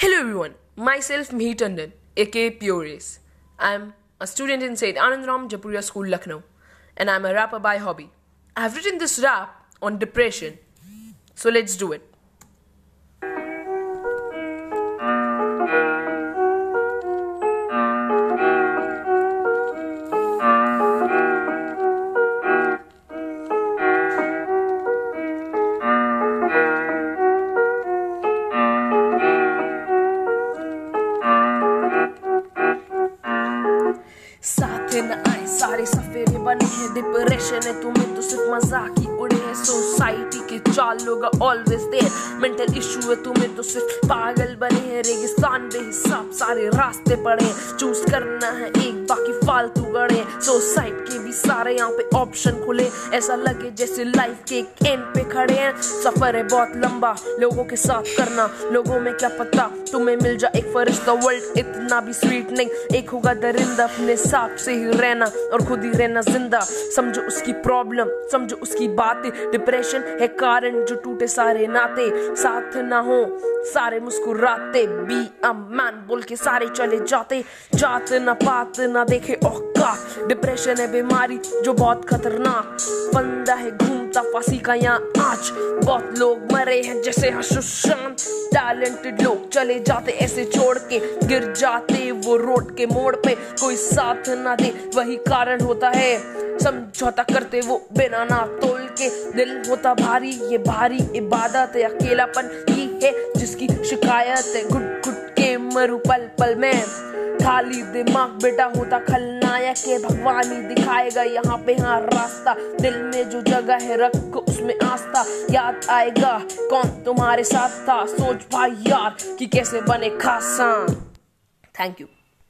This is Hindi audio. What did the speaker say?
Hello everyone, myself Mihi Tandon, aka Pure I'm a student in St. Anandram Japuria School, Lucknow, and I'm a rapper by hobby. I've written this rap on depression, so let's do it. साथ न आए, सारे सफेरे बने हैं डिप्रेशन है तुम्हें तो सिर्फ़ मज़ाक ही उड़े हैं। सोसाइटी के चार लोग ऑलवेज देयर मेंटल इशू है तुम्हें तो सिर्फ़ पागल बने हैं। रेगिस्तान बेहिसाब सारे रास्ते पड़े चूज़ करना है, एक बाकी फालतू गड़े सोसाइटी के भी सारे यहाँ पे ऑप्शन खुले ऐसा लगे जैसे लाइफ के एक एंड पे खड़े हैं। सफ़र है बहुत लंबा लोगों के साथ करना। लोगों में क्या पता तुम्हें मिल जाए एक फरिश्ता। वर्ल्ड इतना भी स्वीट नहीं। एक होगा दरिंदा अपने साथ से ही रहना और खुद ही रहना ज़िंदा। समझो उसकी प्रॉब्लम समझो उसकी बातें। डिप्रेशन है कारण जो टूटे सारे नाते। साथ ना हो, सारे मुस्कुराते। बी अ मैन बोल के सारे चले जाते। जात ना पात ना देखे औकात डिप्रेशन है बीमारी जो बहुत खतरनाक। बंदा है घूमता, फांसी का यहाँ आज बहुत लोग मरे हैं जैसे हशुशान टैलेंटेड लोग चले जाते ऐसे छोड़ के, गिर जाते वो रोड के मोड़ पे। कोई साथ ना दे, वही कारण होता है। समझौता करते वो बिना ना तोल के। दिल होता भारी, ये भारी इबादत है अकेलापन ही है जिसकी शिकायत है। घुट घुट के मरु पल पल में। खाली दिमाग बेटा होता खलनायक के भगवान ही दिखाएगा यहाँ पे हाँ रास्ता। दिल में जो जगह है, रखो उसमें आस्था याद आएगा। कौन तुम्हारे साथ था? सोच भाई यार कि कैसे बने खासा। Thank you